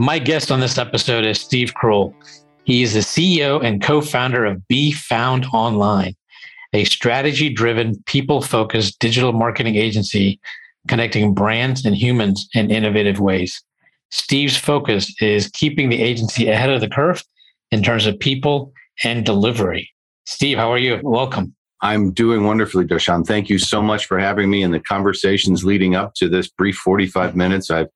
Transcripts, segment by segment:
My guest on this episode is Steve Krull. He is the CEO and co founder of Be Found Online, a strategy driven, people focused digital marketing agency connecting brands and humans in innovative ways. Steve's focus is keeping the agency ahead of the curve in terms of people and delivery. Steve, how are you? Welcome. I'm doing wonderfully, Darshan. Thank you so much for having me and the conversations leading up to this brief 45 minutes. I've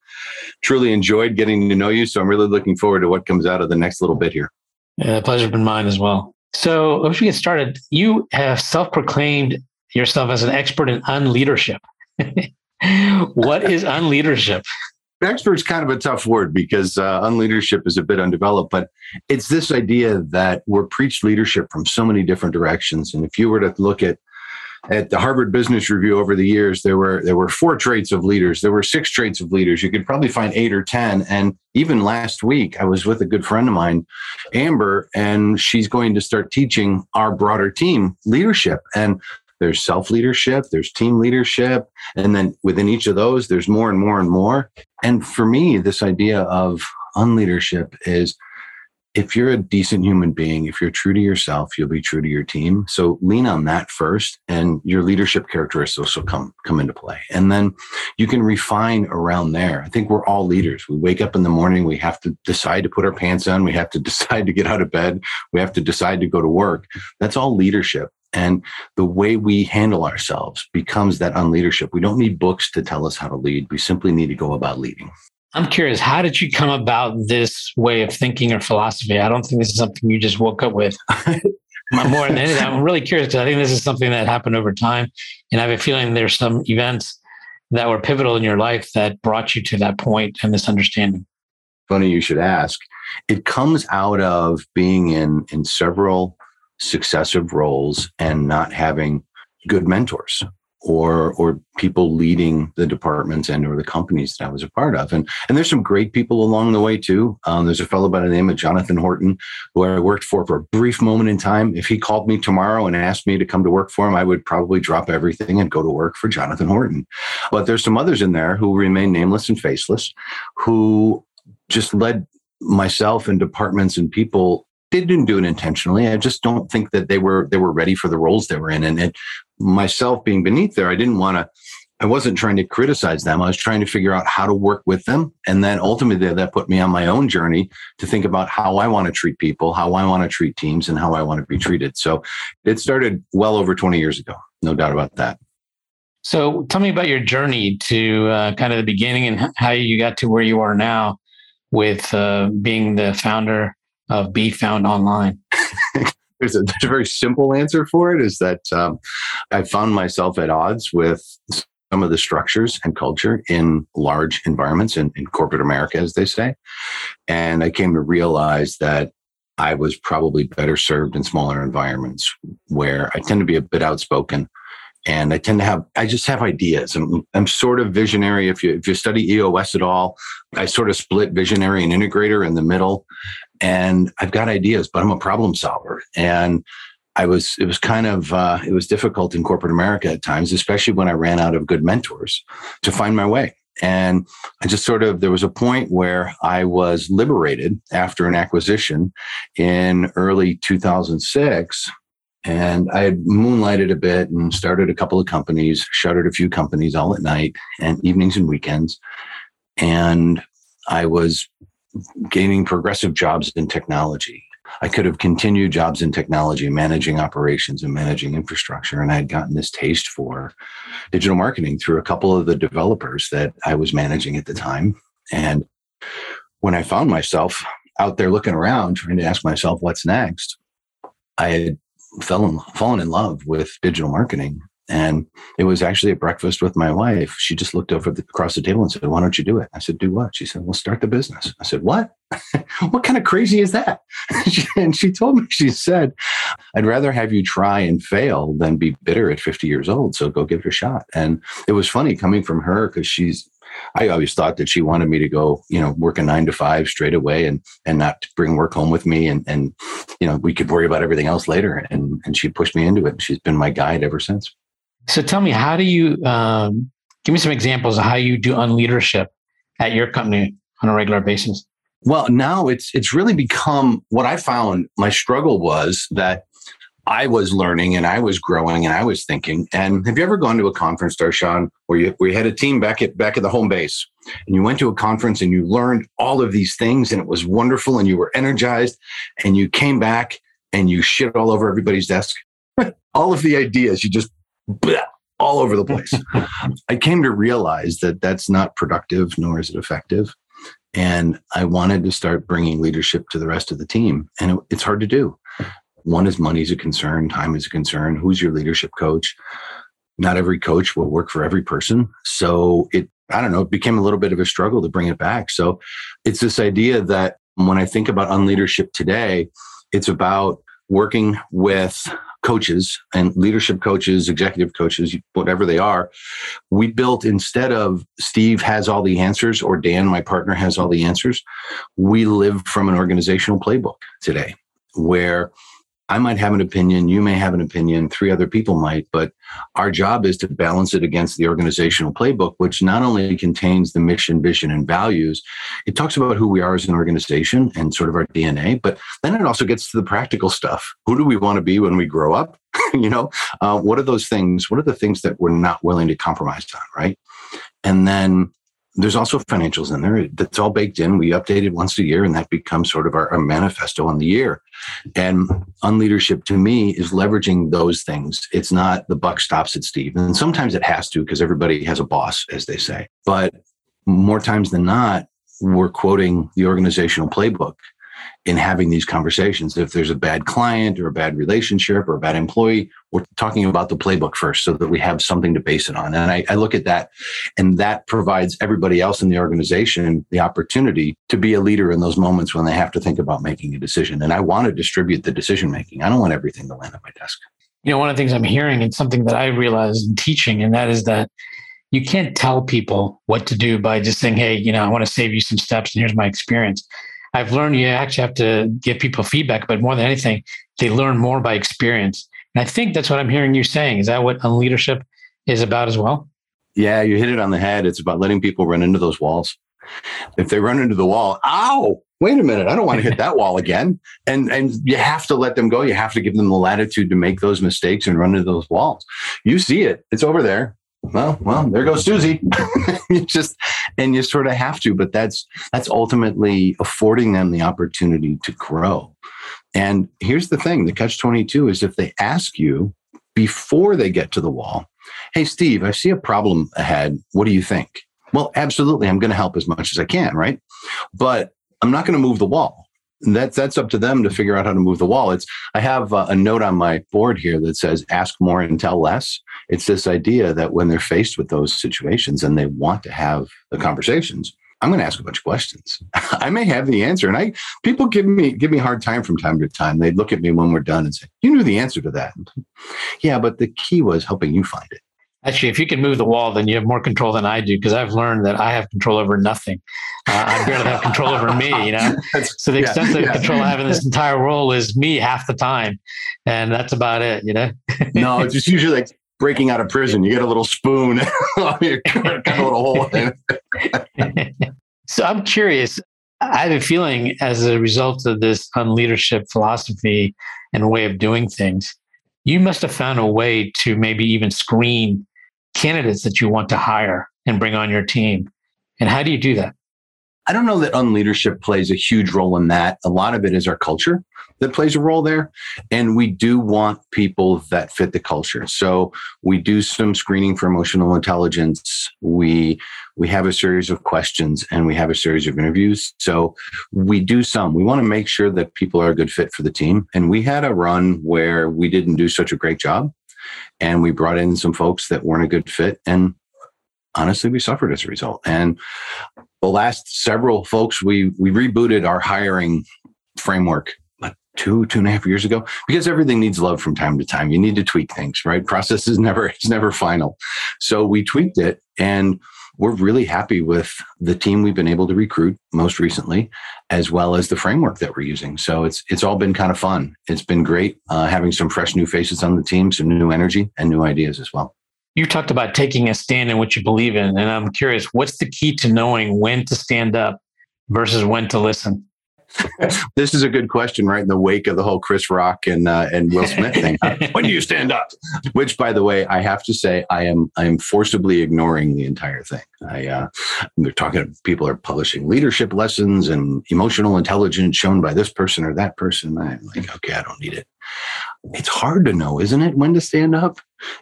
truly enjoyed getting to know you. So I'm really looking forward to what comes out of the next little bit here. Yeah, pleasure's been mine as well. So let's get started. You have self proclaimed yourself as an expert in unleadership. what is unleadership? Expert's kind of a tough word because uh, unleadership is a bit undeveloped, but it's this idea that we're preached leadership from so many different directions. And if you were to look at at the Harvard Business Review over the years, there were there were four traits of leaders. There were six traits of leaders. You could probably find eight or ten. And even last week, I was with a good friend of mine, Amber, and she's going to start teaching our broader team leadership. And there's self leadership, there's team leadership, and then within each of those, there's more and more and more. And for me, this idea of unleadership is if you're a decent human being, if you're true to yourself, you'll be true to your team. So lean on that first, and your leadership characteristics will come come into play. And then you can refine around there. I think we're all leaders. We wake up in the morning, we have to decide to put our pants on, we have to decide to get out of bed, we have to decide to go to work. That's all leadership. And the way we handle ourselves becomes that unleadership. We don't need books to tell us how to lead. We simply need to go about leading. I'm curious, how did you come about this way of thinking or philosophy? I don't think this is something you just woke up with. More than anything, I'm really curious because I think this is something that happened over time. And I have a feeling there's some events that were pivotal in your life that brought you to that point and this understanding. Funny you should ask. It comes out of being in in several successive roles and not having good mentors or or people leading the departments and or the companies that I was a part of. And and there's some great people along the way too. Um, there's a fellow by the name of Jonathan Horton who I worked for for a brief moment in time. If he called me tomorrow and asked me to come to work for him, I would probably drop everything and go to work for Jonathan Horton. But there's some others in there who remain nameless and faceless, who just led myself and departments and people they didn't do it intentionally. I just don't think that they were they were ready for the roles they were in. And it, myself being beneath there, I didn't want to. I wasn't trying to criticize them. I was trying to figure out how to work with them. And then ultimately, that put me on my own journey to think about how I want to treat people, how I want to treat teams, and how I want to be treated. So it started well over 20 years ago, no doubt about that. So tell me about your journey to uh, kind of the beginning and how you got to where you are now with uh, being the founder of Be Found Online? there's, a, there's a very simple answer for it is that um, I found myself at odds with some of the structures and culture in large environments in, in corporate America, as they say. And I came to realize that I was probably better served in smaller environments where I tend to be a bit outspoken and I tend to have I just have ideas. I'm, I'm sort of visionary. If you if you study EOS at all, I sort of split visionary and integrator in the middle, and I've got ideas, but I'm a problem solver. And I was it was kind of uh, it was difficult in corporate America at times, especially when I ran out of good mentors to find my way. And I just sort of, there was a point where I was liberated after an acquisition in early 2006 and I had moonlighted a bit and started a couple of companies, shuttered a few companies all at night and evenings and weekends. And I was gaining progressive jobs in technology. I could have continued jobs in technology, managing operations and managing infrastructure. And I had gotten this taste for digital marketing through a couple of the developers that I was managing at the time. And when I found myself out there looking around, trying to ask myself, what's next? I had fallen in love with digital marketing. And it was actually at breakfast with my wife. She just looked over the, across the table and said, Why don't you do it? I said, Do what? She said, Well, start the business. I said, What? what kind of crazy is that? and she told me, she said, I'd rather have you try and fail than be bitter at 50 years old. So go give it a shot. And it was funny coming from her because she's, I always thought that she wanted me to go, you know, work a nine to five straight away and and not bring work home with me and and you know we could worry about everything else later. And and she pushed me into it. She's been my guide ever since. So tell me, how do you um, give me some examples of how you do unleadership at your company on a regular basis? Well, now it's it's really become what I found my struggle was that I was learning and I was growing and I was thinking. And have you ever gone to a conference, Darshan, where you you had a team back at back at the home base and you went to a conference and you learned all of these things and it was wonderful and you were energized and you came back and you shit all over everybody's desk? all of the ideas you just all over the place. I came to realize that that's not productive nor is it effective. And I wanted to start bringing leadership to the rest of the team. And it, it's hard to do. One is money is a concern, time is a concern. Who's your leadership coach? Not every coach will work for every person. So it, I don't know, it became a little bit of a struggle to bring it back. So it's this idea that when I think about unleadership today, it's about working with coaches and leadership coaches, executive coaches, whatever they are, we built instead of Steve has all the answers or Dan, my partner, has all the answers, we live from an organizational playbook today where I might have an opinion, you may have an opinion, three other people might, but our job is to balance it against the organizational playbook, which not only contains the mission, vision, and values, it talks about who we are as an organization and sort of our DNA, but then it also gets to the practical stuff. Who do we want to be when we grow up? you know, uh, what are those things? What are the things that we're not willing to compromise on, right? And then there's also financials in there that's all baked in. We update it once a year, and that becomes sort of our, our manifesto on the year. And unleadership to me is leveraging those things. It's not the buck stops at Steve. And sometimes it has to because everybody has a boss, as they say. But more times than not, we're quoting the organizational playbook in having these conversations. If there's a bad client or a bad relationship or a bad employee, we're talking about the playbook first so that we have something to base it on. And I, I, look at that, and that provides everybody else in the organization the opportunity to be a leader in those moments when they have to think about making a decision. And I want to distribute the decision making. I don't want everything to land on my desk. You know, one of the things I'm hearing and something that I realized in teaching, and that is that you can't tell people what to do by just saying, hey, you know, I want to save you some steps and here's my experience I've learned you actually have to give people feedback, but more than anything, they learn more by experience. And I think that's what I'm hearing you saying. Is that what leadership is about as well? Yeah, you hit it on the head. It's about letting people run into those walls. If they run into the wall, ow, wait a minute, I don't want to hit that wall again. And and you have to let them go. You have to give them the latitude to make those mistakes and run into those walls. You see it. It's over there well, well, there goes Susie. you just and you sort of have to, but that's that's ultimately affording them the opportunity to grow. And here's the thing: the catch twenty two is if they ask you before they get to the wall, "Hey, Steve, I see a problem ahead. What do you think?" Well, absolutely, I'm going to help as much as I can, right? But I'm not going to move the wall that's that's up to them to figure out how to move the wall. It's I have a, a note on my board here that says ask more and tell less. It's this idea that when they're faced with those situations and they want to have the conversations, I'm going to ask a bunch of questions. I may have the answer, and I people give me give me hard time from time to time. They look at me when we're done and say, "You knew the answer to that." Yeah, but the key was helping you find it. Actually, if you can move the wall, then you have more control than I do because I've learned that I have control over nothing. Uh, I barely have control over me, you know. so the extent yeah, of yeah. control I have in this entire world is me half the time, and that's about it, you know. no, it's just usually like breaking out of prison. You get a little spoon, you cut a little hole in. so I'm curious. I have a feeling as a result of this unleadership philosophy and way of doing things, you must have found a way to maybe even screen candidates that you want to hire and bring on your team. And how do you do that? I don't know that unleadership plays a huge role in that. A lot of it is our culture that plays a role there. And we do want people that fit the culture. So we do some screening for emotional intelligence. We we have a series of questions and we have a series of interviews. So we do some. We want to make sure that people are a good fit for the team. And we had a run where we didn't do such a great job and we brought in some folks that weren't a good fit and honestly we suffered as a result and the last several folks, we we rebooted our hiring framework like two two and a half years ago because everything needs love from time to time. You need to tweak things, right? Process is never it's never final. So we tweaked it and we're really happy with the team we've been able to recruit most recently, as well as the framework that we're using. So it's it's all been kind of fun. It's been great uh, having some fresh new faces on the team, some new energy and new ideas as well. You talked about taking a stand in what you believe in, and I'm curious, what's the key to knowing when to stand up versus when to listen? this is a good question, right in the wake of the whole Chris Rock and uh, and Will Smith thing. when do you stand up? Which, by the way, I have to say, I am I am forcibly ignoring the entire thing. I uh, they're talking. People are publishing leadership lessons and emotional intelligence shown by this person or that person. I'm like, okay, I don't need it. It's hard to know, isn't it, when to stand up?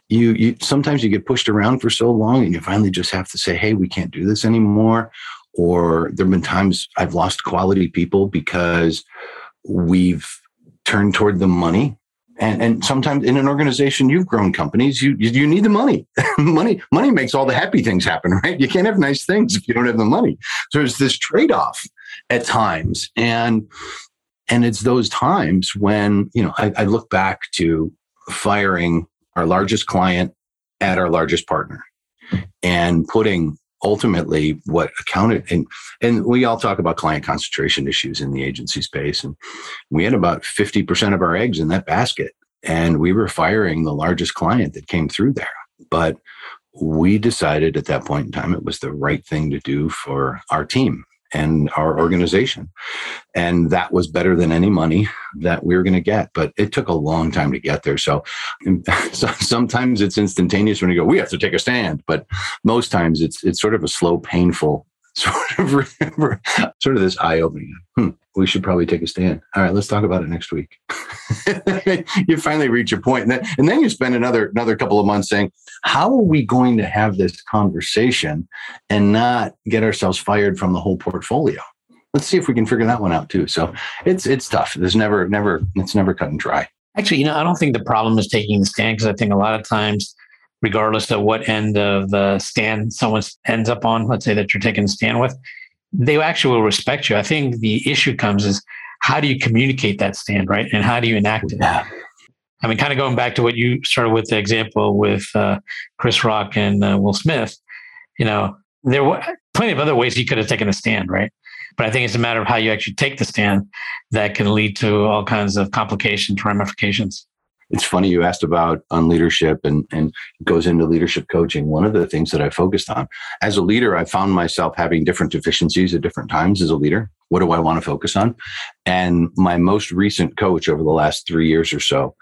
You you sometimes you get pushed around for so long, and you finally just have to say, hey, we can't do this anymore or there have been times I've lost quality people because we've turned toward the money. And, and sometimes in an organization, you've grown companies, you, you, need the money. money. Money makes all the happy things happen, right? You can't have nice things if you don't have the money. So there's this trade-off at times. And and it's those times when, you know, I, I look back to firing our largest client at our largest partner and putting ultimately what accounted and and we all talk about client concentration issues in the agency space and we had about 50% of our eggs in that basket and we were firing the largest client that came through there. But we decided at that point in time it was the right thing to do for our team and our organization. And that was better than any money that we were going to get. But it took a long time to get there. So, so, sometimes it's instantaneous when you go, we have to take a stand. But most times it's it's sort of a slow, painful sort of sort of this eye opening. Hmm, we should probably take a stand. All right, let's talk about it next week. you finally reach a point, and then, and then you spend another another couple of months saying, "How are we going to have this conversation and not get ourselves fired from the whole portfolio?" Let's see if we can figure that one out too. So it's it's tough. There's never never it's never cut and dry. Actually, you know, I don't think the problem is taking the stand because I think a lot of times regardless of what end of the stand someone ends up on, let's say that you're taking a stand with, they actually will respect you. I think the issue comes is how do you communicate that stand, right? And how do you enact it? Yeah. I mean, kind of going back to what you started with the example with uh, Chris Rock and uh, Will Smith, you know, there were plenty of other ways he could have taken a stand, right? But I think it's a matter of how you actually take the stand that can lead to all kinds of complications, ramifications it's funny you asked about unleadership and and goes into leadership coaching. One of the things that i focused on as a leader i found myself having different deficiencies at different times as a leader. What do i want to focus on? And my most recent coach over the last three years or so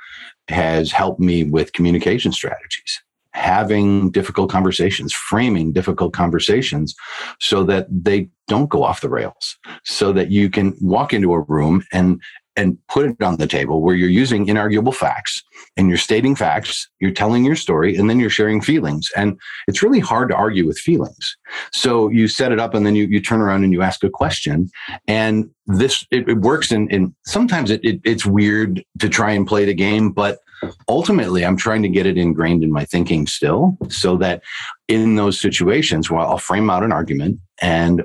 has helped me with communication strategies having difficult conversations, framing difficult conversations so that they don't go off the rails, so that you can walk into a room and and put it on the table where you're using inarguable facts and you're stating facts, you're telling your story, and then you're sharing feelings. And it's really hard to argue with feelings. So you set it up and then you, you turn around and you ask a question. And this, it, it works in, in sometimes it, it, it's weird to try and play the game, but ultimately i'm trying to get it ingrained in my thinking still so that in those situations well i'll frame out an argument and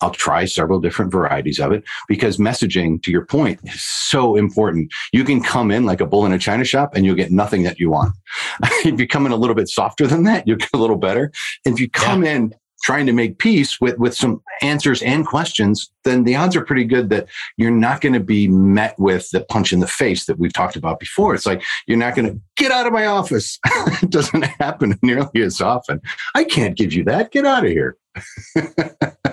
I'll try several different varieties of it because messaging, to your point, is so important. You can come in like a bull in a china shop and you'll get nothing that you want. if you come in a little bit softer than that, you'll get a little better. If you come yeah. in trying to make peace with, with some answers and questions, then the odds are pretty good that you're not going to be met with the punch in the face that we've talked about before. It's like, you're not going to get out of my office. it doesn't happen nearly as often. I can't give you that. Get out of here.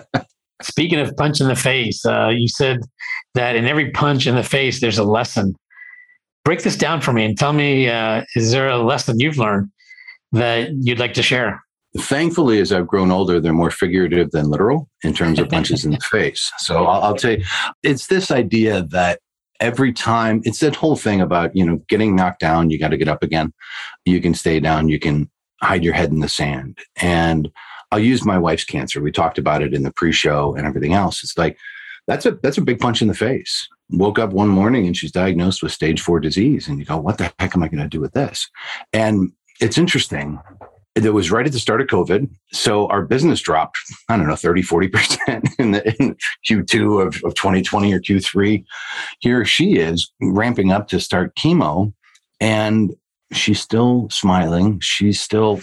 Speaking of punch in the face, uh, you said that in every punch in the face, there's a lesson. Break this down for me and tell me uh, is there a lesson you've learned that you'd like to share? Thankfully, as I've grown older, they're more figurative than literal in terms of punches in the face. So I'll, I'll tell you, it's this idea that every time it's that whole thing about you know getting knocked down you got to get up again you can stay down you can hide your head in the sand and I'll use my wife's cancer. We talked about it in the pre-show and everything else. It's like that's a that's a big punch in the face. Woke up one morning and she's diagnosed with stage four disease, and you go, "What the heck am I going to do with this?" And it's interesting. It was right at the start of COVID. So our business dropped, I don't know, 30, 40% in, the, in Q2 of, of 2020 or Q3. Here she is ramping up to start chemo and she's still smiling. She's still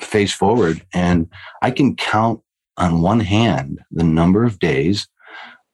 face forward. And I can count on one hand the number of days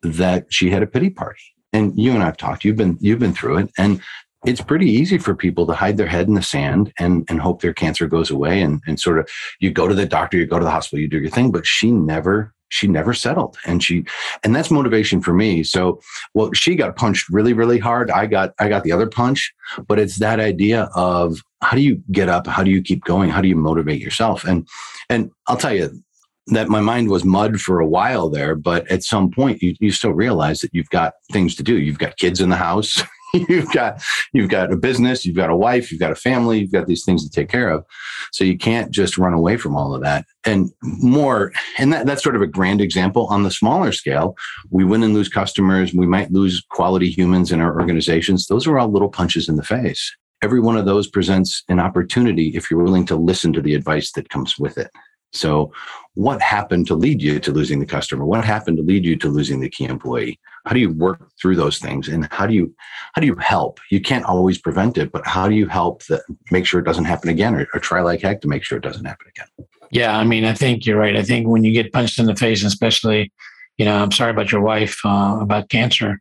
that she had a pity party. And you and I've talked, you've been, you've been through it. And it's pretty easy for people to hide their head in the sand and, and hope their cancer goes away and, and sort of you go to the doctor, you go to the hospital, you do your thing. But she never, she never settled. And she, and that's motivation for me. So, well, she got punched really, really hard. I got, I got the other punch, but it's that idea of how do you get up? How do you keep going? How do you motivate yourself? And, and I'll tell you, that my mind was mud for a while there, but at some point you, you still realize that you've got things to do. You've got kids in the house, you've got you've got a business, you've got a wife, you've got a family, you've got these things to take care of. So you can't just run away from all of that. And more, and that, that's sort of a grand example on the smaller scale. We win and lose customers. We might lose quality humans in our organizations. Those are all little punches in the face. Every one of those presents an opportunity if you're willing to listen to the advice that comes with it. So, what happened to lead you to losing the customer? What happened to lead you to losing the key employee? How do you work through those things, and how do you how do you help? You can't always prevent it, but how do you help that make sure it doesn't happen again, or, or try like heck to make sure it doesn't happen again? Yeah, I mean, I think you're right. I think when you get punched in the face, especially, you know, I'm sorry about your wife uh, about cancer.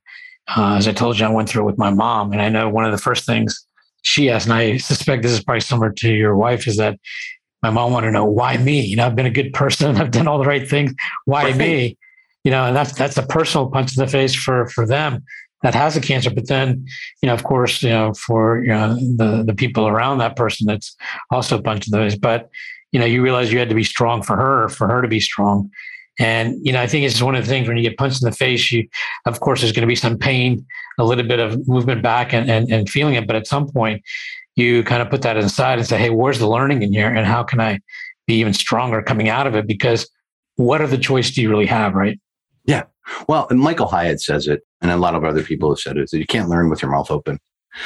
Uh, as I told you, I went through it with my mom, and I know one of the first things she asked, and I suspect this is probably similar to your wife, is that my mom wanted to know why me. You know, I've been a good person. I've done all the right things. Why right. me? You know, and that's that's a personal punch in the face for for them that has a cancer. But then, you know, of course, you know, for you know the the people around that person, that's also a punch in the face. But you know, you realize you had to be strong for her, for her to be strong. And you know, I think it's one of the things when you get punched in the face, you, of course, there's going to be some pain, a little bit of movement back, and and, and feeling it. But at some point, you kind of put that aside and say, hey, where's the learning in here? And how can I be even stronger coming out of it? Because what other choice do you really have, right? Yeah. Well, and Michael Hyatt says it, and a lot of other people have said it, that you can't learn with your mouth open.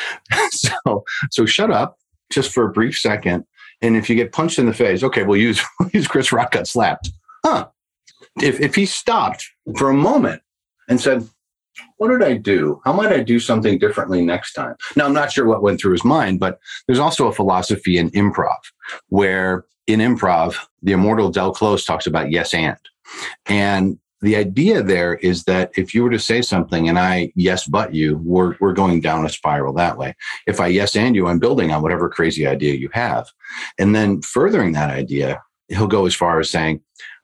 so, so shut up just for a brief second. And if you get punched in the face, okay, we'll use, use Chris Rock got slapped. Huh. If, if he stopped for a moment and said, what did I do? How might I do something differently next time? Now, I'm not sure what went through his mind, but there's also a philosophy in improv where in improv, the immortal Del Close talks about yes and. And the idea there is that if you were to say something and I yes but you, we're, we're going down a spiral that way. If I yes and you, I'm building on whatever crazy idea you have. And then furthering that idea, he'll go as far as saying,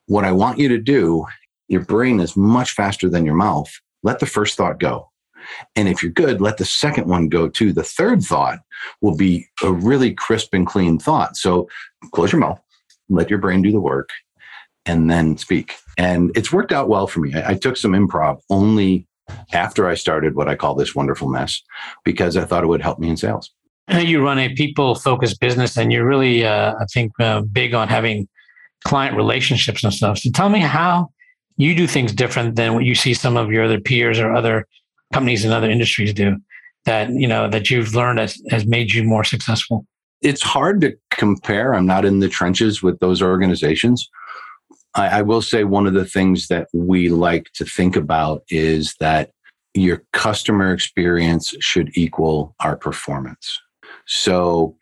What I want you to do, your brain is much faster than your mouth let the first thought go. And if you're good, let the second one go too. The third thought will be a really crisp and clean thought. So close your mouth, let your brain do the work, and then speak. And it's worked out well for me. I, I took some improv only after I started what I call this wonderful mess because I thought it would help me in sales. You run a people focused business and you're really, uh, I think, uh, big on having client relationships and stuff. So tell me how you do things different than what you see some of your other peers or other companies in other industries do that you know that you've learned has, has made you more successful it's hard to compare i'm not in the trenches with those organizations I, I will say one of the things that we like to think about is that your customer experience should equal our performance so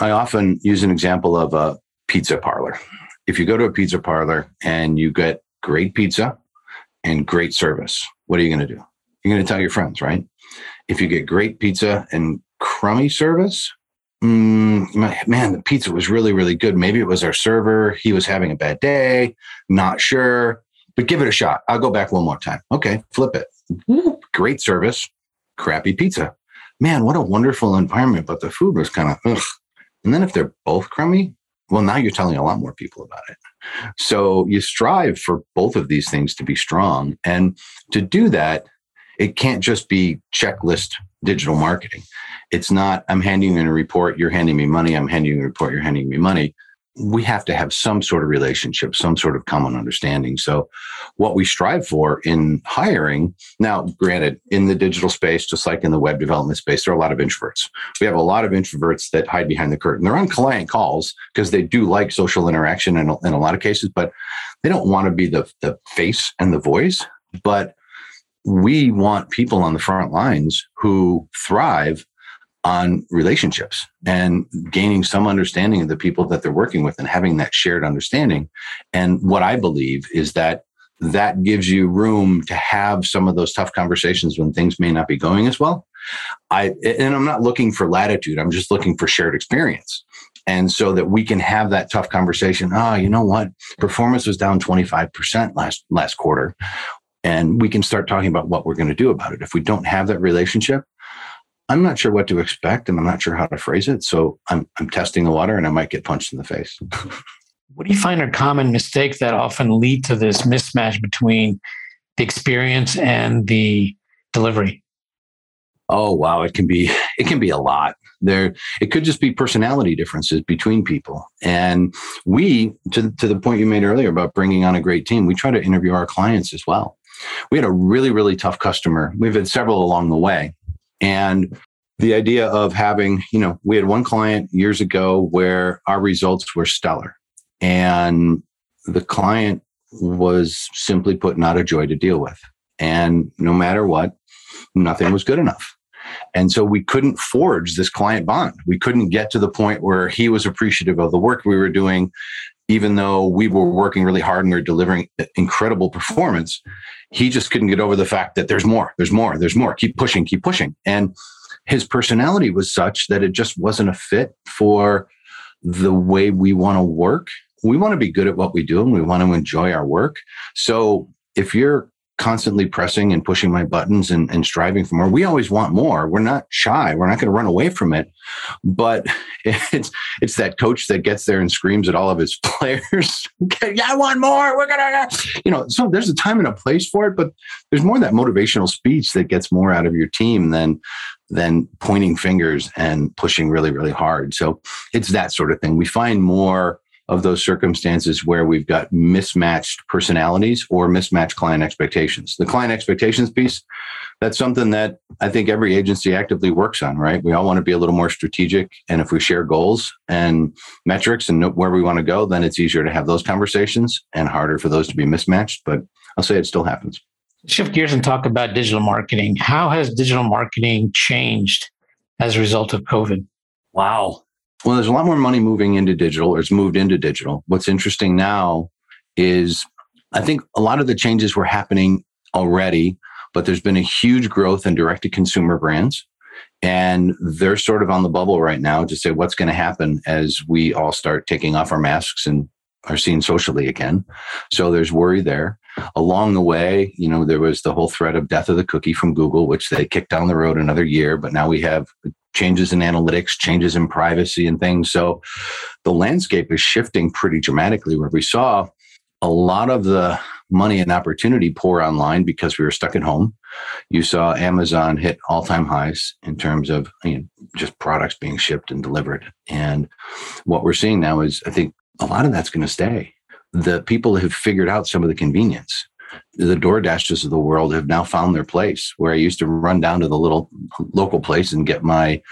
i often use an example of a pizza parlor if you go to a pizza parlor and you get great pizza and great service, what are you going to do? You're going to tell your friends, right? If you get great pizza and crummy service, mm, man, the pizza was really, really good. Maybe it was our server. He was having a bad day. Not sure, but give it a shot. I'll go back one more time. Okay, flip it. Great service, crappy pizza. Man, what a wonderful environment, but the food was kind of ugh. And then if they're both crummy, well, now you're telling a lot more people about it. So you strive for both of these things to be strong. And to do that, it can't just be checklist digital marketing. It's not, I'm handing you a report, you're handing me money, I'm handing you a report, you're handing me money. we have to have some sort of relationship, some sort of common understanding. So, what we strive for in hiring now, granted, in the digital space, just like in the web development space, there are a lot of introverts. We have a lot of introverts that hide behind the curtain. They're on client calls because they do like social interaction in, in a lot of cases, but they don't want to be the, the face and the voice. But we want people on the front lines who thrive on relationships and gaining some understanding of the people that they're working with and having that shared understanding. And what I believe is that that gives you room to have some of those tough conversations when things may not be going as well. I and I'm not looking for latitude, I'm just looking for shared experience. And so that we can have that tough conversation. Ah, oh, you know what? Performance was down 25% last last quarter. And we can start talking about what we're going to do about it. If we don't have that relationship, I'm not sure what to expect and I'm not sure how to phrase it. So I'm, I'm testing the water and I might get punched in the face. what do you find are common mistakes that often lead to this mismatch between the experience and the delivery? Oh wow, it can be it can be a lot. There it could just be personality differences between people. And we to to the point you made earlier about bringing on a great team, we try to interview our clients as well. We had a really really tough customer. We've had several along the way and the idea of having, you know, we had one client years ago where our results were stellar and the client was simply put not a joy to deal with. And no matter what, nothing was good enough. And so we couldn't forge this client bond. We couldn't get to the point where he was appreciative of the work we were doing, even though we were working really hard and we were delivering incredible performance he just couldn't get over the fact that there's more, there's more, there's more. Keep pushing, keep pushing. And his personality was such that it just wasn't a fit for the way we want to work. We want to be good at what we do and we want to enjoy our work. So if you're constantly pressing and pushing my buttons and, and striving for more. We always want more. We're not shy. We're not going to run away from it. But it's it's that coach that gets there and screams at all of his players, yeah, I want more. We're gonna uh, you know, so there's a time and a place for it, but there's more that motivational speech that gets more out of your team than than pointing fingers and pushing really, really hard. So it's that sort of thing. We find more of those circumstances where we've got mismatched personalities or mismatched client expectations. The client expectations piece, that's something that I think every agency actively works on, right? We all want to be a little more strategic. And if we share goals and metrics and know where we want to go, then it's easier to have those conversations and harder for those to be mismatched. But I'll say it still happens. Shift gears and talk about digital marketing. How has digital marketing changed as a result of COVID? Wow. Well, there's a lot more money moving into digital or it's moved into digital. What's interesting now is I think a lot of the changes were happening already, but there's been a huge growth in direct to consumer brands. And they're sort of on the bubble right now to say what's going to happen as we all start taking off our masks and are seen socially again. So there's worry there. Along the way, you know, there was the whole threat of death of the cookie from Google, which they kicked down the road another year. But now we have changes in analytics, changes in privacy and things. So the landscape is shifting pretty dramatically where we saw a lot of the money and opportunity pour online because we were stuck at home. You saw Amazon hit all time highs in terms of you know, just products being shipped and delivered. And what we're seeing now is, I think a lot of that's going to stay. The people have figured out some of the convenience the DoorDashes of the world have now found their place where I used to run down to the little local place and get my,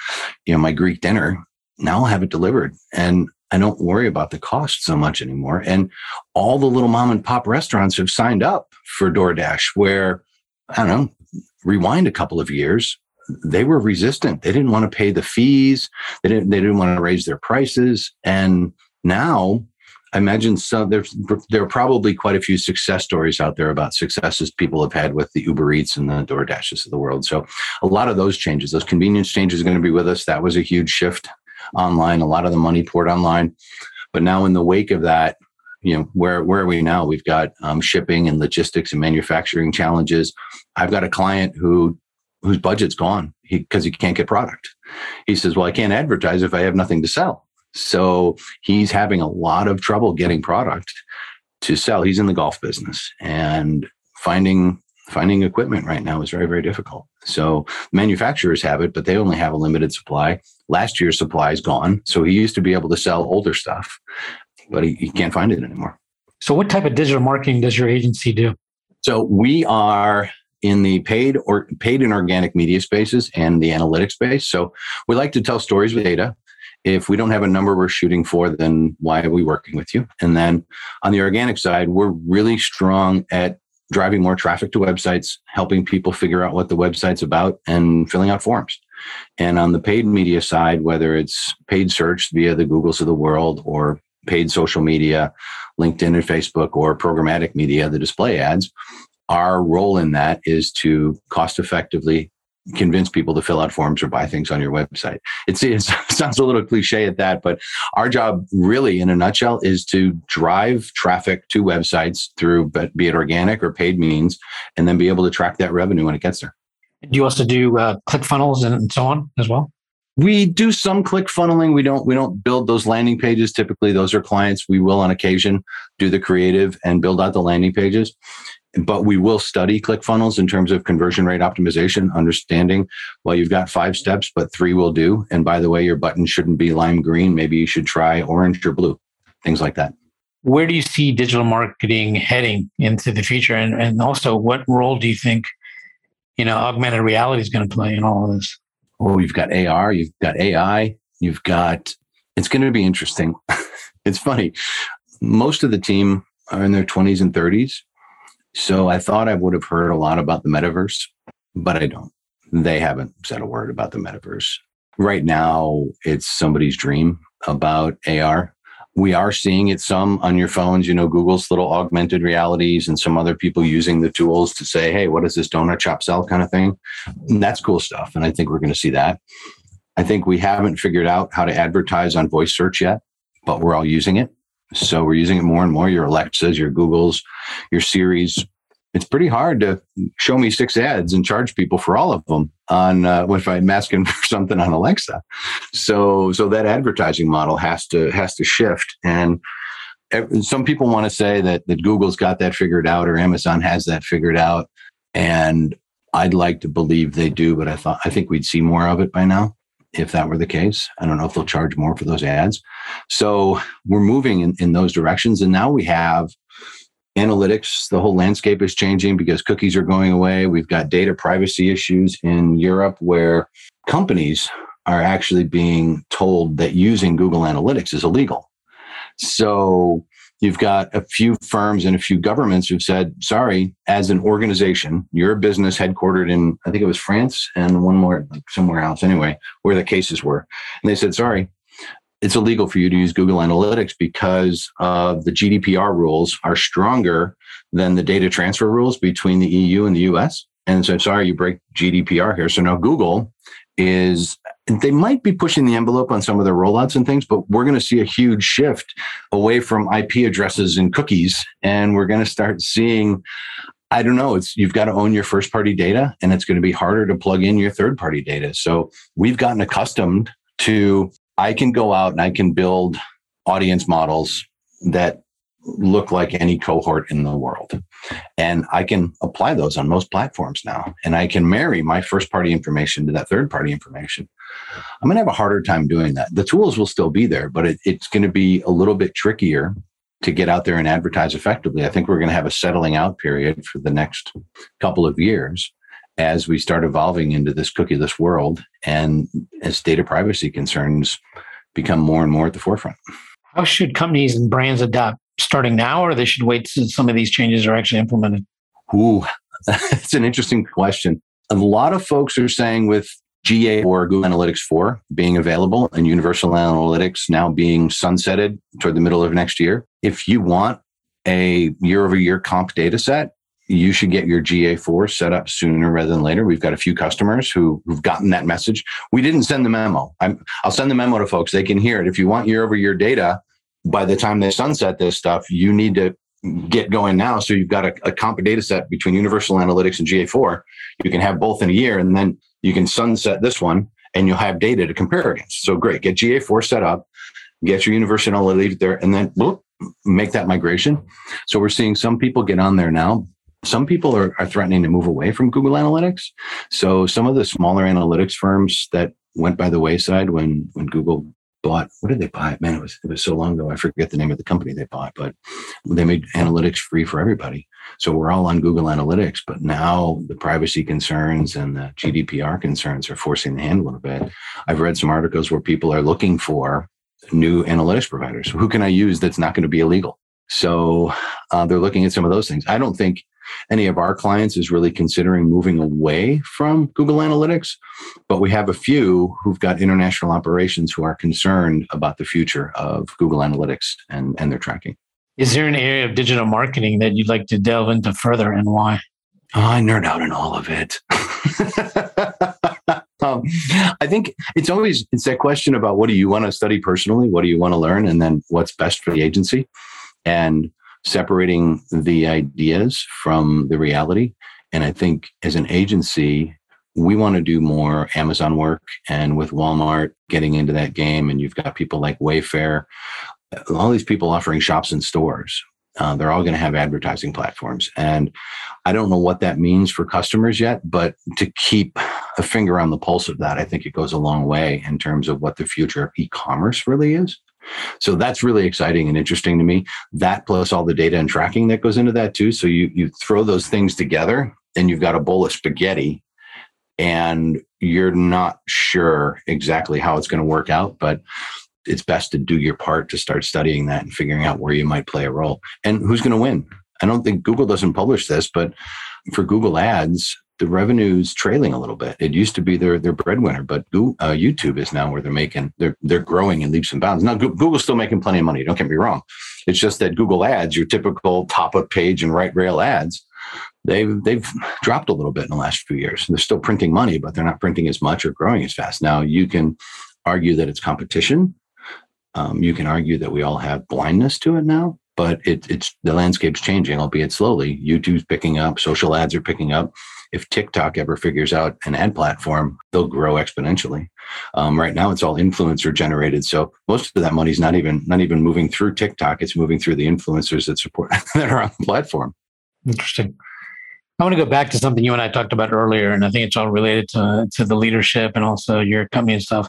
you know, my Greek dinner. Now I'll have it delivered and I don't worry about the cost so much anymore. And all the little mom and pop restaurants have signed up for DoorDash where I don't know, rewind a couple of years, they were resistant. They didn't want to pay the fees. They didn't, they didn't want to raise their prices. And now I imagine some there's there are probably quite a few success stories out there about successes people have had with the Uber Eats and the DoorDashes of the world. So a lot of those changes, those convenience changes are going to be with us. That was a huge shift online. A lot of the money poured online. But now in the wake of that, you know, where where are we now? We've got um, shipping and logistics and manufacturing challenges. I've got a client who whose budget's gone because he, he can't get product. He says, "Well, I can't advertise if I have nothing to sell." So he's having a lot of trouble getting product to sell. He's in the golf business and finding finding equipment right now is very very difficult. So manufacturers have it, but they only have a limited supply. Last year's supply is gone. So he used to be able to sell older stuff. but he, he can't find it anymore. So, what type of digital marketing does your agency do? So, we are in the paid or paid and organic media spaces and the analytics space. So, we like to tell stories with data. If we don't have a number we're shooting for, then why are we working with you? And then on the organic side, we're really strong at driving more traffic to websites, helping people figure out what the website's about, and filling out forms. And on the paid media side, whether it's paid search via the Googles of the world or paid social media, LinkedIn and Facebook, or programmatic media, the display ads, our role in that is to cost effectively convince people to fill out forms or buy things on your website. It's, it sounds a little cliche at that, but our job really in a nutshell is to drive traffic to websites through be it organic or paid means, and then be able to track that revenue when it gets there. Do you also do uh, click funnels and so on as well? We do some click funneling. We don't we don't build those landing pages. Typically, those are clients. We will on occasion do the creative and build out the landing pages. But we will study click funnels in terms of conversion rate optimization, understanding well, you've got five steps, but three will do. And by the way, your button shouldn't be lime green. Maybe you should try orange or blue, things like that. Where do you see digital marketing heading into the future? And, and also, what role do you think you know augmented reality is going to play in all of this? oh, you've got AR, you've got AI, you've got, it's going to be interesting. it's funny. Most of the team are in their 20s and 30s. So I thought I would have heard a lot about the metaverse, but I don't. They haven't said a word about the metaverse. Right now, it's somebody's dream about AR we are seeing it some on your phones, you know, Google's little augmented realities and some other people using the tools to say, hey, what is this donut chop sell kind of thing? And that's cool stuff. And I think we're going to see that. I think we haven't figured out how to advertise on voice search yet, but we're all using it. So we're using it more and more. Your Alexas, your Googles, your Siris, it's pretty hard to show me six ads and charge people for all of them on uh, if I'm asking for something on Alexa. So so that advertising model has to has to shift. And some people want to say that that Google's got that figured out or Amazon has that figured out. And I'd like to believe they do, but I thought I think we'd see more of it by now if that were the case. I don't know if they'll charge more for those ads. So we're moving in, in those directions. And now we have analytics, the whole landscape is changing because cookies are going away. We've got data privacy issues in Europe where companies are actually being told that using Google Analytics is illegal. So you've got a few firms and a few governments who've said, sorry, as an organization, you're business headquartered in, I think it was France and one more somewhere else anyway, where the cases were. And they said, sorry, it's illegal for you to use Google Analytics because of the GDPR rules are stronger than the data transfer rules between the EU and the US. And so, sorry, you break GDPR here. So now Google is, they might be pushing the envelope on some of their rollouts and things, but we're going to see a huge shift away from IP addresses and cookies. And we're going to start seeing, I don't know, it's, you've got to own your first party data and it's going to be harder to plug in your third party data. So we've gotten accustomed to I can go out and I can build audience models that look like any cohort in the world. And I can apply those on most platforms now. And I can marry my first party information to that third party information. I'm going to have a harder time doing that. The tools will still be there, but it, it's going to be a little bit trickier to get out there and advertise effectively. I think we're going to have a settling out period for the next couple of years as we start evolving into this cookieless world and as data privacy concerns become more and more at the forefront. How should companies and brands adapt starting now, or they should wait till some of these changes are actually implemented? Ooh, that's an interesting question. A lot of folks are saying with GA or Google Analytics 4 being available and Universal Analytics now being sunsetted toward the middle of next year, if you want a year over year comp data set, you should get your GA4 set up sooner rather than later. We've got a few customers who, who've gotten that message. We didn't send the memo. i will send the memo to folks. They can hear it. If you want year over year data, by the time they sunset this stuff, you need to get going now. So you've got a, a comp data set between Universal Analytics and GA4. You can have both in a year, and then you can sunset this one, and you'll have data to compare against. So great, get GA4 set up, get your Universal Analytics there, and then whoop, make that migration. So we're seeing some people get on there now some people are, are threatening to move away from Google Analytics. So some of the smaller analytics firms that went by the wayside when, when Google bought what did they buy? Man, it was it was so long ago. I forget the name of the company they bought, but they made analytics free for everybody. So we're all on Google Analytics, but now the privacy concerns and the GDPR concerns are forcing the hand a little bit. I've read some articles where people are looking for new analytics providers. Who can I use that's not going to be illegal? So uh, they're looking at some of those things. I don't think any of our clients is really considering moving away from Google Analytics, but we have a few who've got international operations who are concerned about the future of Google Analytics and, and their tracking. Is there an area of digital marketing that you'd like to delve into further and why? Oh, I nerd out in all of it. um, I think it's always it's that question about what do you want to study personally, what do you want to learn, and then what's best for the agency, and separating the ideas from the reality. And I think as an agency, we want to do more Amazon work, and with Walmart getting into that game, and you've got people like Wayfair, all these people offering shops and stores uh, they're all going to have advertising platforms. And I don't know what that means for customers yet, but to keep a finger on the pulse of that, I think it goes a long way in terms of what the future of e commerce really is. So that's really exciting and interesting to me. That plus all the data and tracking that goes into that too. So you you throw those things together and you've got a bowl of spaghetti and you're not sure exactly how it's going to work out, but it's best to do your part to start studying that and figuring out where you might play a role and who's going to win. I don't think Google doesn't publish this, but for Google Ads, the revenue's trailing a little bit. It used to be their their breadwinner, but Google, uh, YouTube is now where they're making they're they're growing in leaps and bounds. Now Google's still making plenty of money. Don't get me wrong. It's just that Google Ads, your typical top of page and right rail ads, they've they've dropped a little bit in the last few years. They're still printing money, but they're not printing as much or growing as fast. Now you can argue that it's competition um, you can argue that we all have blindness to it now, but it, it's the landscape's changing, albeit slowly. YouTube's picking up, social ads are picking up. If TikTok ever figures out an ad platform, they'll grow exponentially. Um, right now, it's all influencer generated, so most of that money's not even not even moving through TikTok. It's moving through the influencers that support that are on the platform. Interesting. I want to go back to something you and I talked about earlier, and I think it's all related to to the leadership and also your company and stuff.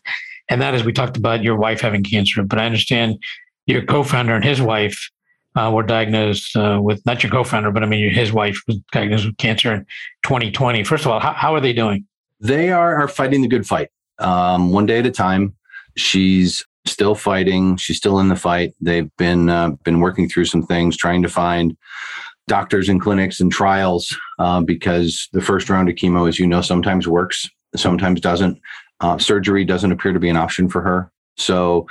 And that is, we talked about your wife having cancer, but I understand your co-founder and his wife uh, were diagnosed uh, with not your co-founder, but I mean his wife was diagnosed with cancer in 2020. First of all, how, how are they doing? They are, are fighting the good fight, um, one day at a time. She's still fighting. She's still in the fight. They've been uh, been working through some things, trying to find doctors and clinics and trials uh, because the first round of chemo, as you know, sometimes works, sometimes doesn't. Uh, surgery doesn't appear to be an option for her. So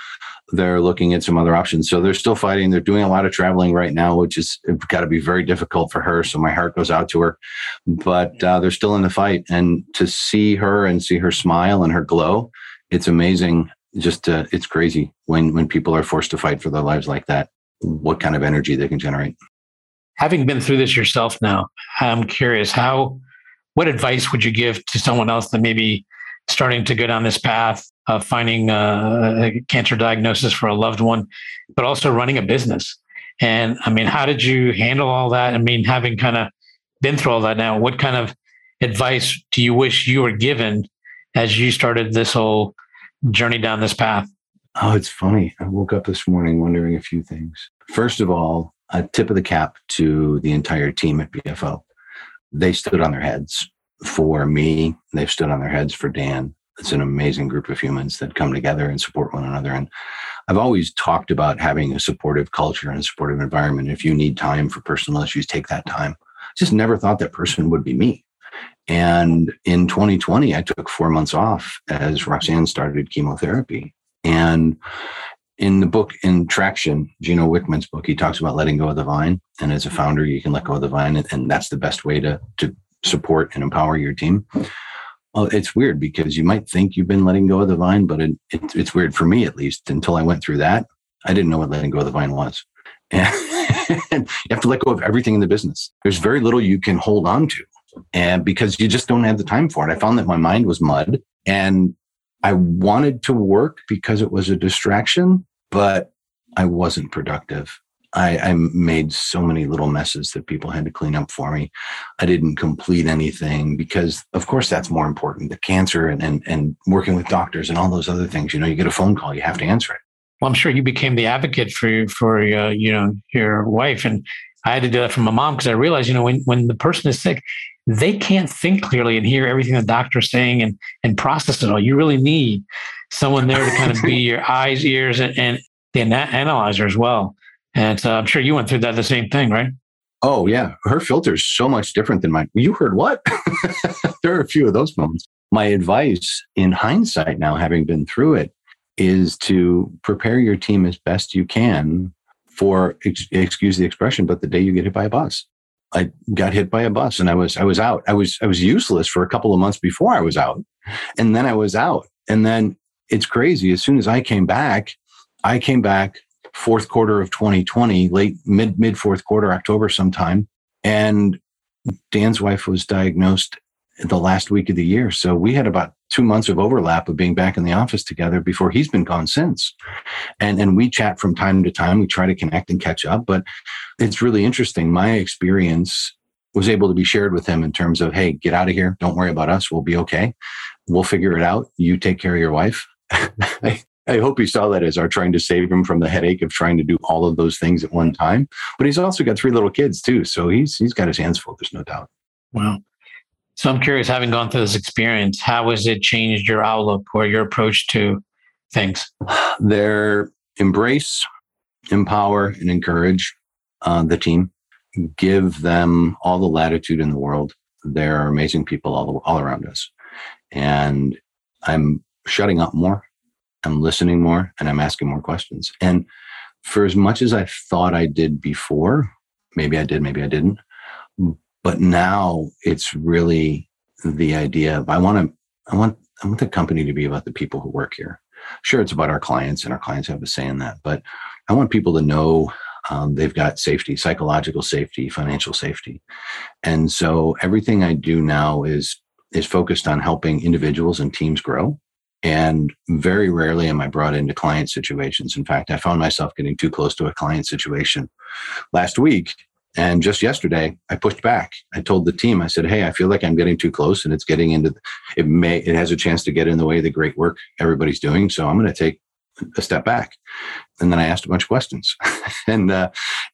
they're looking at some other options. So they're still fighting. They're doing a lot of traveling right now, which is got to be very difficult for her. So my heart goes out to her, but uh, they're still in the fight. And to see her and see her smile and her glow, it's amazing. Just uh, it's crazy when when people are forced to fight for their lives like that. What kind of energy they can generate. Having been through this yourself now, I'm curious how. What advice would you give to someone else that maybe starting to go down this path of finding uh, a cancer diagnosis for a loved one, but also running a business. And I mean, how did you handle all that? I mean, having kind of been through all that now, what kind of advice do you wish you were given as you started this whole journey down this path? Oh, it's funny. I woke up this morning wondering a few things. First of all, a tip of the cap to the entire team at BFO. They stood on their heads for me. They've stood on their heads for Dan. It's an amazing group of humans that come together and support one another. And I've always talked about having a supportive culture and a supportive environment. If you need time for personal issues, take that time. Just never thought that person would be me. And in 2020, I took four months off as Roxanne started chemotherapy. And in the book in traction Gino Wickman's book he talks about letting go of the vine and as a founder you can let go of the vine and, that's the best way to to support and empower your team. Well, it's weird because you might think you've been letting go of the vine, but it, it, it's weird for me at least. Until I went through that, I didn't know what letting go of the vine was. And you have to let go of everything in the business. There's very little you can hold on to, and because you just don't have the time for it. I found that my mind was mud, and I wanted to work because it was a distraction, but I wasn't productive. I, I, made so many little messes that people had to clean up for me. I didn't complete anything because, of course, that's more important. The cancer and, and, and working with doctors and all those other things. You know, you get a phone call, you have to answer it. Well, I'm sure you became the advocate for for uh, you know your wife, and I had to do that for my mom because I realized, you know, when when the person is sick, they can't think clearly and hear everything the doctor's saying and and process it all. You really need someone there to kind of be your eyes, ears, and, and the analyzer as well. And uh, I'm sure you went through that the same thing, right? Oh yeah, her filter is so much different than mine. You heard what? there are a few of those moments. My advice in hindsight now, having been through it, is to prepare your team as best you can for ex- excuse the expression, but the day you get hit by a bus. I got hit by a bus and I was I was out. I was I was useless for a couple of months before I was out. And then I was out. And then it's crazy. As soon as I came back, I came back fourth quarter of 2020, late mid mid fourth quarter, October sometime, and Dan's wife was diagnosed the last week of the year. So we had about two months of overlap of being back in the office together before he's been gone since. And and we chat from time to time. We try to connect and catch up. But it's really interesting. My experience was able to be shared with him in terms of, hey, get out of here. Don't worry about us. We'll be okay. We'll figure it out. You take care of your wife. hope he saw that as our trying to save him from the headache of trying to do all of those things at one time. But he's also got three little kids too, so he's he's got his hands full. There's no doubt. Wow. So I'm curious, having gone through this experience, how has it changed your outlook or your approach to things? Their embrace, empower, and encourage uh, the team. Give them all the latitude in the world. There are amazing people all all around us, and I'm shutting up more I'm listening more and I'm asking more questions. And for as much as I thought I did before, maybe I did, maybe I didn't. But now it's really the idea of I want to, I want, I want the company to be about the people who work here. Sure, it's about our clients and our clients have a say in that, but I want people to know um, they've got safety, psychological safety, financial safety. And so everything I do now is is focused on helping individuals and teams grow and very rarely am I brought into client situations. In fact, I found myself getting too close to a client situation last week. And just yesterday, I pushed back. I told the team, I said, Hey, I feel like I'm getting too close and it's getting into, it may, it has a chance to get in the way of the great work everybody's doing. So I'm going to take a step back. And then I asked a bunch of questions and, uh,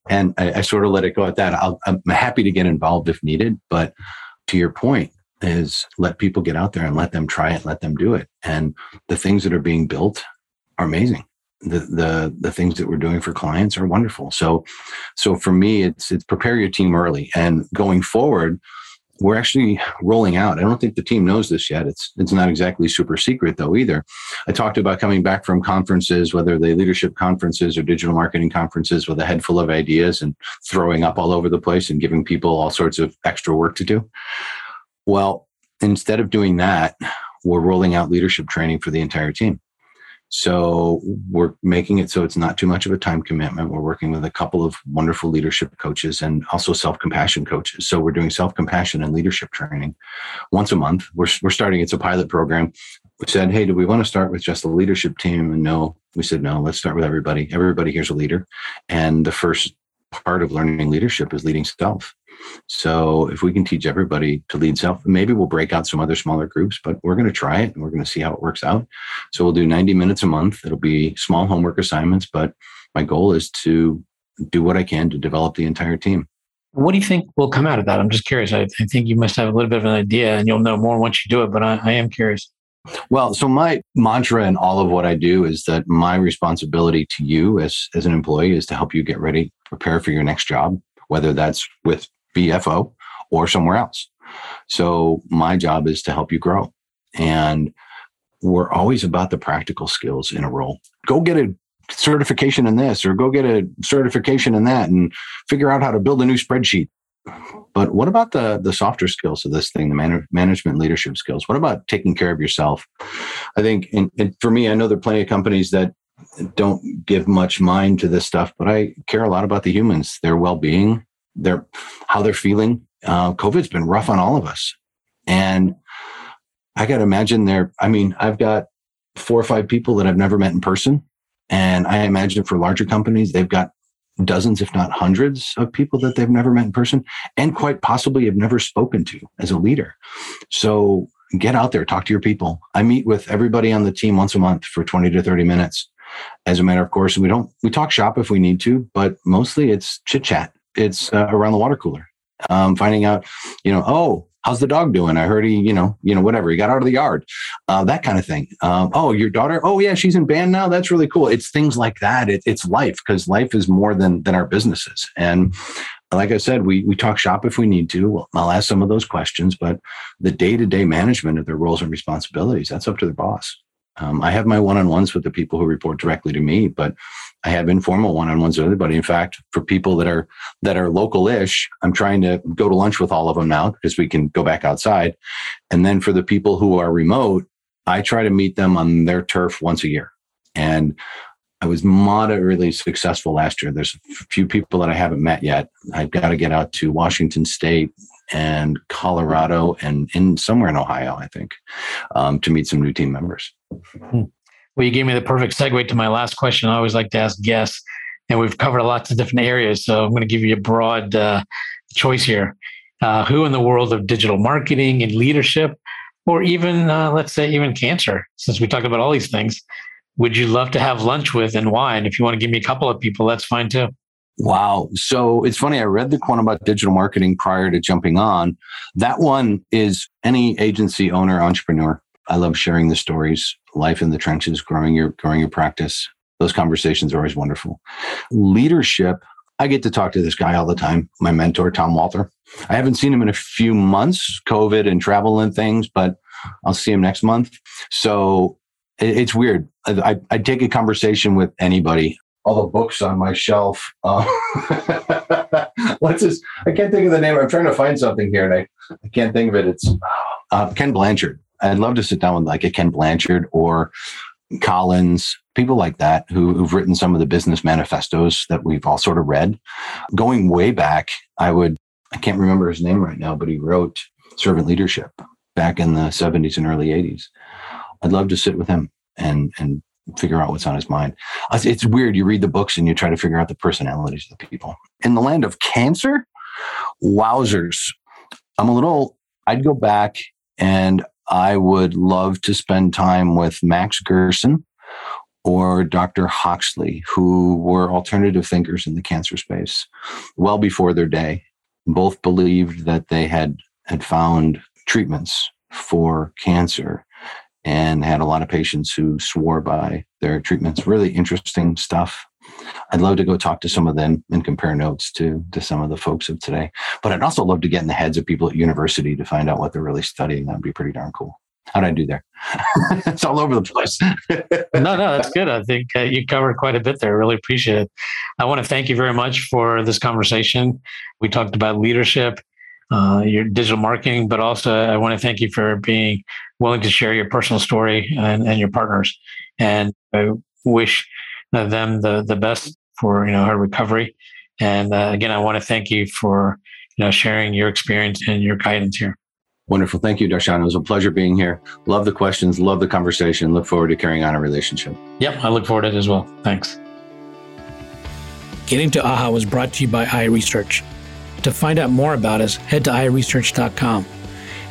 and I, I, sort of let it go at that. i I'm happy to get involved if needed. But to your point, is let people get out there and let them try it, let them do it. And the things that are being built are amazing. The the the things that we're doing for clients are wonderful. So so for me it's it's prepare your team early and going forward we're actually rolling out. I don't think the team knows this yet. It's it's not exactly super secret though either. I talked about coming back from conferences, whether they leadership conferences or digital marketing conferences, with a head full of ideas and throwing up all over the place and giving people all sorts of extra work to do. Well, instead of doing that, we're rolling out leadership training for the entire team. So we're making it so it's not too much of a time commitment. We're working with a couple of wonderful leadership coaches and also self compassion coaches. So we're doing self compassion and leadership training once a month. We're, we're starting, it's a pilot program. We said, Hey, do we want to start with just the leadership team? And no, we said, no, let's start with everybody. Everybody here's a leader. And the first part of learning leadership is leading self. So if we can teach everybody to lead self, maybe we'll break out some other smaller groups, but we're going to try it and we're going to see how it works out. So we'll do 90 minutes a month. It'll be small homework assignments, but my goal is to do what I can to develop the entire team. What do you think will come out of that? I'm just curious. I, I think you must have a little bit of an idea and you'll know more once you do it, but I, I am curious. Well, so my mantra in all of what I do is that my responsibility to you as, as an employee is to help you get ready, prepare for your next job, whether that's with BFO or somewhere else. So my job is to help you grow. And we're always about the practical skills in a role. Go get a certification in this or go get a certification in that and figure out how to build a new spreadsheet. But what about the the softer skills of this thing, the man- management leadership skills? What about taking care of yourself? I think, and, and for me, I know there are plenty of companies that don't give much mind to this stuff, but I care a lot about the humans, their well being, their how they're feeling. Uh, COVID's been rough on all of us, and I got to imagine they're. I mean, I've got four or five people that I've never met in person, and I imagine for larger companies, they've got dozens, if not hundreds, of people that they've never met in person and quite possibly have never spoken to as a leader. So get out there, talk to your people. I meet with everybody on the team once a month for 20 to 30 minutes. As a matter of course, we don't, we talk shop if we need to, but mostly it's chit chat. It's uh, around the water cooler, um, finding out, you know, oh, how's the dog doing? I heard he, you know, you know, whatever. He got out of the yard, uh, that kind of thing. Um, oh, your daughter? Oh, yeah, she's in band now. That's really cool. It's things like that. It, it's life because life is more than than our businesses. And like I said, we we talk shop if we need to. I'll ask some of those questions, but the day to day management of their roles and responsibilities that's up to the boss. Um, I have my one on ones with the people who report directly to me, but I have informal one-on-ones with everybody. In fact, for people that are that are local-ish, I'm trying to go to lunch with all of them now because we can go back outside. And then for the people who are remote, I try to meet them on their turf once a year. And I was moderately successful last year. There's a few people that I haven't met yet. I've got to get out to Washington State and Colorado and in somewhere in Ohio, I think, um, to meet some new team members. Hmm. Well, you gave me the perfect segue to my last question. I always like to ask guests, and we've covered lots of different areas. So I'm going to give you a broad uh, choice here. Uh, who in the world of digital marketing and leadership, or even, uh, let's say, even cancer, since we talk about all these things, would you love to have lunch with and why? And if you want to give me a couple of people, that's fine too. Wow. So it's funny. I read the one about digital marketing prior to jumping on. That one is any agency owner, entrepreneur. I love sharing the stories life in the trenches, growing your growing your practice. Those conversations are always wonderful. Leadership, I get to talk to this guy all the time, my mentor, Tom Walter. I haven't seen him in a few months, COVID and travel and things, but I'll see him next month. So it's weird. I, I take a conversation with anybody. All the books on my shelf. Uh, what's this? I can't think of the name. I'm trying to find something here, and I, I can't think of it. It's uh, Ken Blanchard. I'd love to sit down with like a Ken Blanchard or Collins, people like that who, who've written some of the business manifestos that we've all sort of read. Going way back, I would, I can't remember his name right now, but he wrote Servant Leadership back in the 70s and early 80s. I'd love to sit with him and, and figure out what's on his mind. It's weird. You read the books and you try to figure out the personalities of the people. In the land of cancer, wowzers. I'm a little, I'd go back and I would love to spend time with Max Gerson or Dr. Hoxsey, who were alternative thinkers in the cancer space well before their day. Both believed that they had, had found treatments for cancer and had a lot of patients who swore by their treatments. Really interesting stuff. I'd love to go talk to some of them and compare notes to to some of the folks of today. But I'd also love to get in the heads of people at university to find out what they're really studying. That'd be pretty darn cool. How'd I do there? it's all over the place. no, no, that's good. I think uh, you covered quite a bit there. I really appreciate it. I want to thank you very much for this conversation. We talked about leadership, uh, your digital marketing, but also I want to thank you for being willing to share your personal story and, and your partners. And I wish them the the best for you know her recovery. And uh, again, I want to thank you for you know sharing your experience and your guidance here. Wonderful. Thank you, Darshan. It was a pleasure being here. Love the questions, love the conversation. Look forward to carrying on a relationship. Yep, I look forward to it as well. Thanks. Getting to AHA was brought to you by iResearch. To find out more about us, head to iResearch.com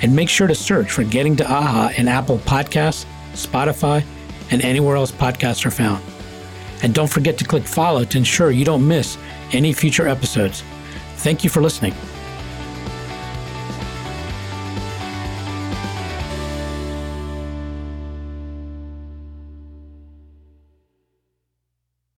and make sure to search for Getting to AHA in Apple Podcasts, Spotify, and anywhere else podcasts are found. And don't forget to click follow to ensure you don't miss any future episodes. Thank you for listening.